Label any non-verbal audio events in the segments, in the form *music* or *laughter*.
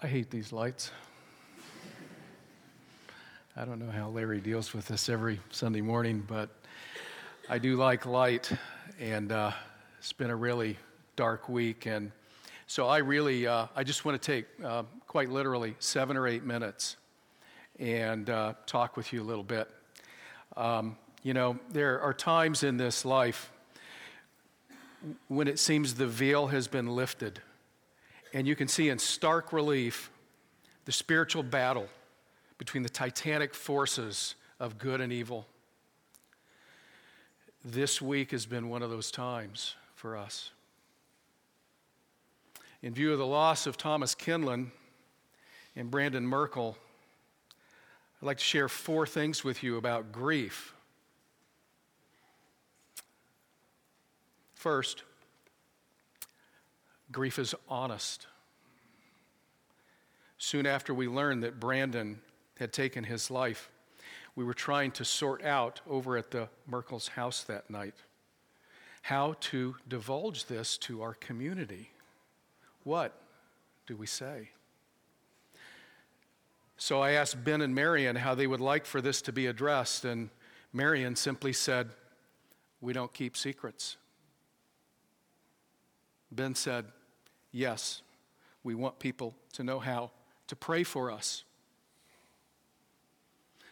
I hate these lights. I don't know how Larry deals with this every Sunday morning, but I do like light, and uh, it's been a really dark week. And so I really, uh, I just want to take uh, quite literally seven or eight minutes and uh, talk with you a little bit. Um, you know, there are times in this life when it seems the veil has been lifted and you can see in stark relief the spiritual battle between the titanic forces of good and evil. This week has been one of those times for us. In view of the loss of Thomas Kinlan and Brandon Merkel, I'd like to share four things with you about grief. First, Grief is honest. Soon after we learned that Brandon had taken his life, we were trying to sort out over at the Merkel's house that night how to divulge this to our community. What do we say? So I asked Ben and Marion how they would like for this to be addressed, and Marion simply said, We don't keep secrets. Ben said, Yes, we want people to know how to pray for us.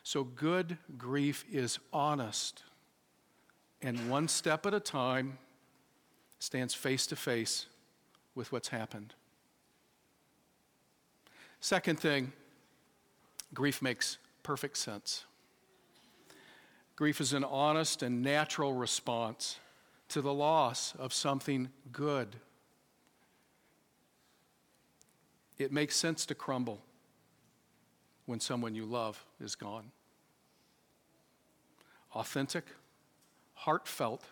So, good grief is honest and one step at a time stands face to face with what's happened. Second thing, grief makes perfect sense. Grief is an honest and natural response to the loss of something good it makes sense to crumble when someone you love is gone. Authentic, heartfelt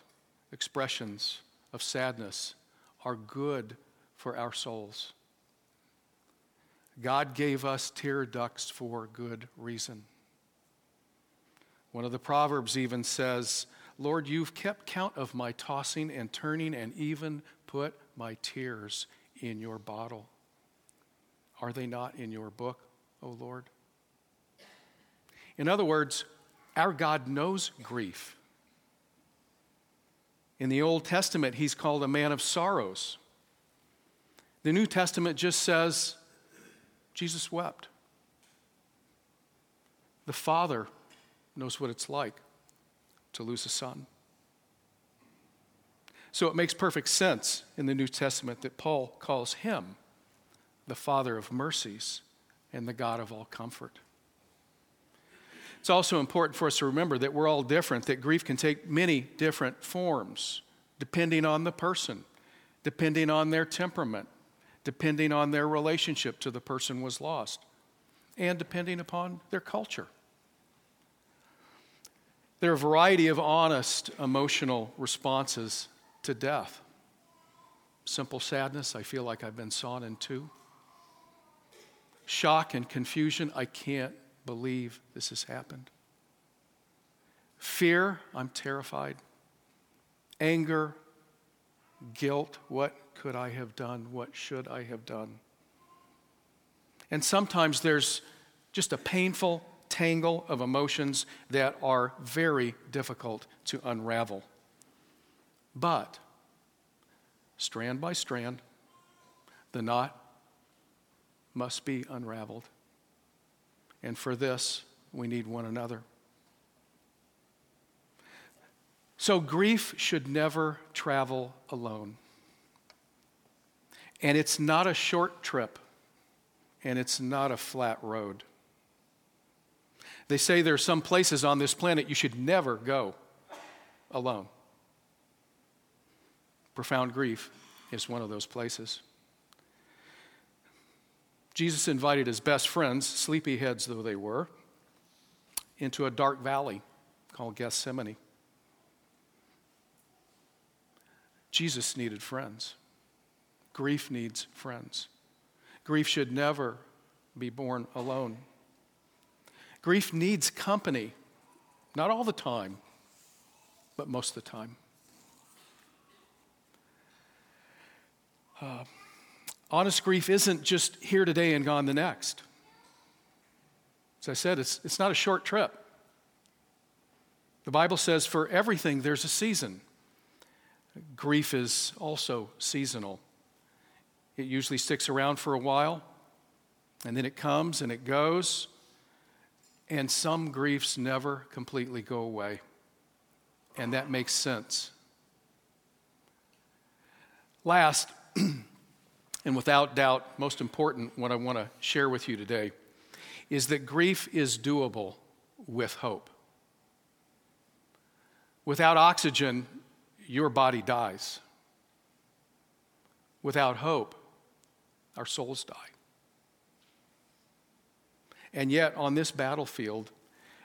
expressions of sadness are good for our souls. God gave us tear ducts for good reason. One of the Proverbs even says, Lord, you've kept count of my tossing and turning and even put my tears in your bottle. Are they not in your book, O Lord? In other words, our God knows grief. In the Old Testament, he's called a man of sorrows. The New Testament just says Jesus wept. The Father knows what it's like to lose a son. So it makes perfect sense in the New Testament that Paul calls him the Father of mercies and the God of all comfort. It's also important for us to remember that we're all different, that grief can take many different forms depending on the person, depending on their temperament, depending on their relationship to the person was lost, and depending upon their culture. There are a variety of honest emotional responses to death. Simple sadness, I feel like I've been sawn in two shock and confusion. I can't believe this has happened. Fear, I'm terrified. Anger, guilt, what could I have done? What should I have done? And sometimes there's just a painful tangle of emotions that are very difficult to unravel. But, strand by strand, the knot must be unraveled. And for this, we need one another. So, grief should never travel alone. And it's not a short trip, and it's not a flat road. They say there are some places on this planet you should never go alone. Profound grief is one of those places. Jesus invited his best friends, sleepyheads though they were, into a dark valley called Gethsemane. Jesus needed friends. Grief needs friends. Grief should never be borne alone. Grief needs company, not all the time, but most of the time. Uh, Honest grief isn't just here today and gone the next. As I said, it's, it's not a short trip. The Bible says for everything there's a season. Grief is also seasonal. It usually sticks around for a while, and then it comes and it goes, and some griefs never completely go away. And that makes sense. Last, *clears throat* and without doubt, most important, what I want to share with you today is that grief is doable with hope. Without oxygen, your body dies. Without hope, our souls die. And yet, on this battlefield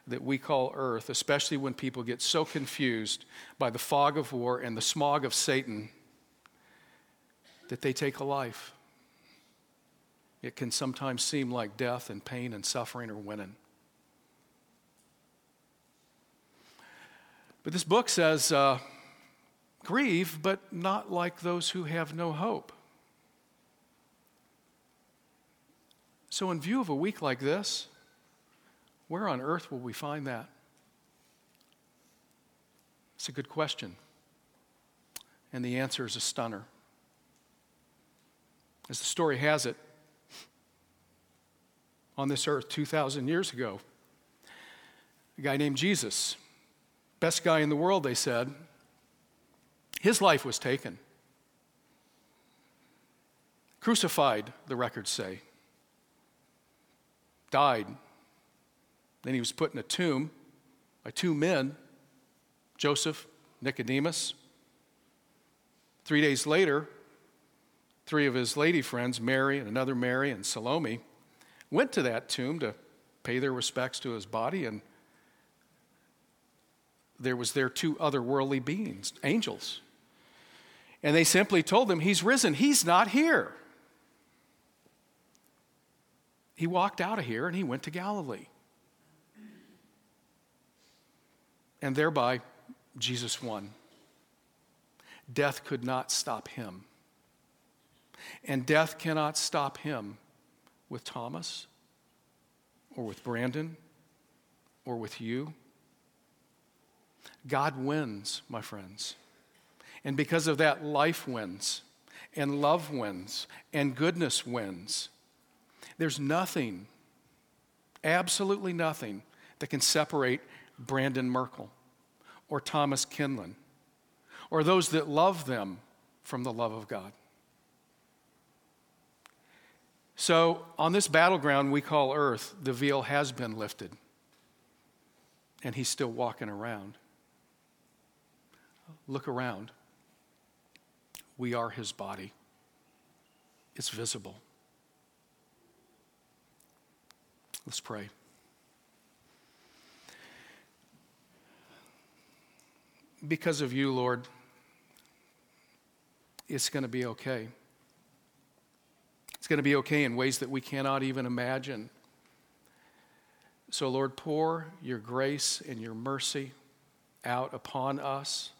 that we call earth, especially when people get so confused by the fog of war and the smog of Satan, that they take a life. It can sometimes seem like death and pain and suffering are winning. But this book says, uh, grieve, but not like those who have no hope. So, in view of a week like this, where on earth will we find that? It's a good question. And the answer is a stunner. As the story has it, on this earth 2,000 years ago, a guy named Jesus Best guy in the world, they said. His life was taken. Crucified, the records say. Died. Then he was put in a tomb by two men Joseph, Nicodemus. Three days later, three of his lady friends, Mary and another Mary and Salome, went to that tomb to pay their respects to his body and there was there two otherworldly beings, angels. And they simply told them, He's risen. He's not here. He walked out of here and he went to Galilee. And thereby, Jesus won. Death could not stop him. And death cannot stop him with Thomas or with Brandon or with you. God wins, my friends. And because of that, life wins, and love wins, and goodness wins. There's nothing, absolutely nothing, that can separate Brandon Merkel or Thomas Kinlan or those that love them from the love of God. So, on this battleground we call Earth, the veil has been lifted, and he's still walking around. Look around. We are his body, it's visible. Let's pray. Because of you, Lord, it's going to be okay. It's going to be okay in ways that we cannot even imagine. So, Lord, pour your grace and your mercy out upon us.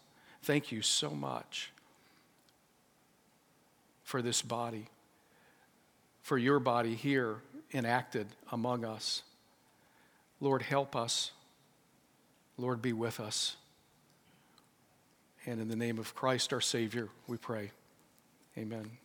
Thank you so much for this body, for your body here enacted among us. Lord, help us. Lord, be with us. And in the name of Christ our Savior, we pray. Amen.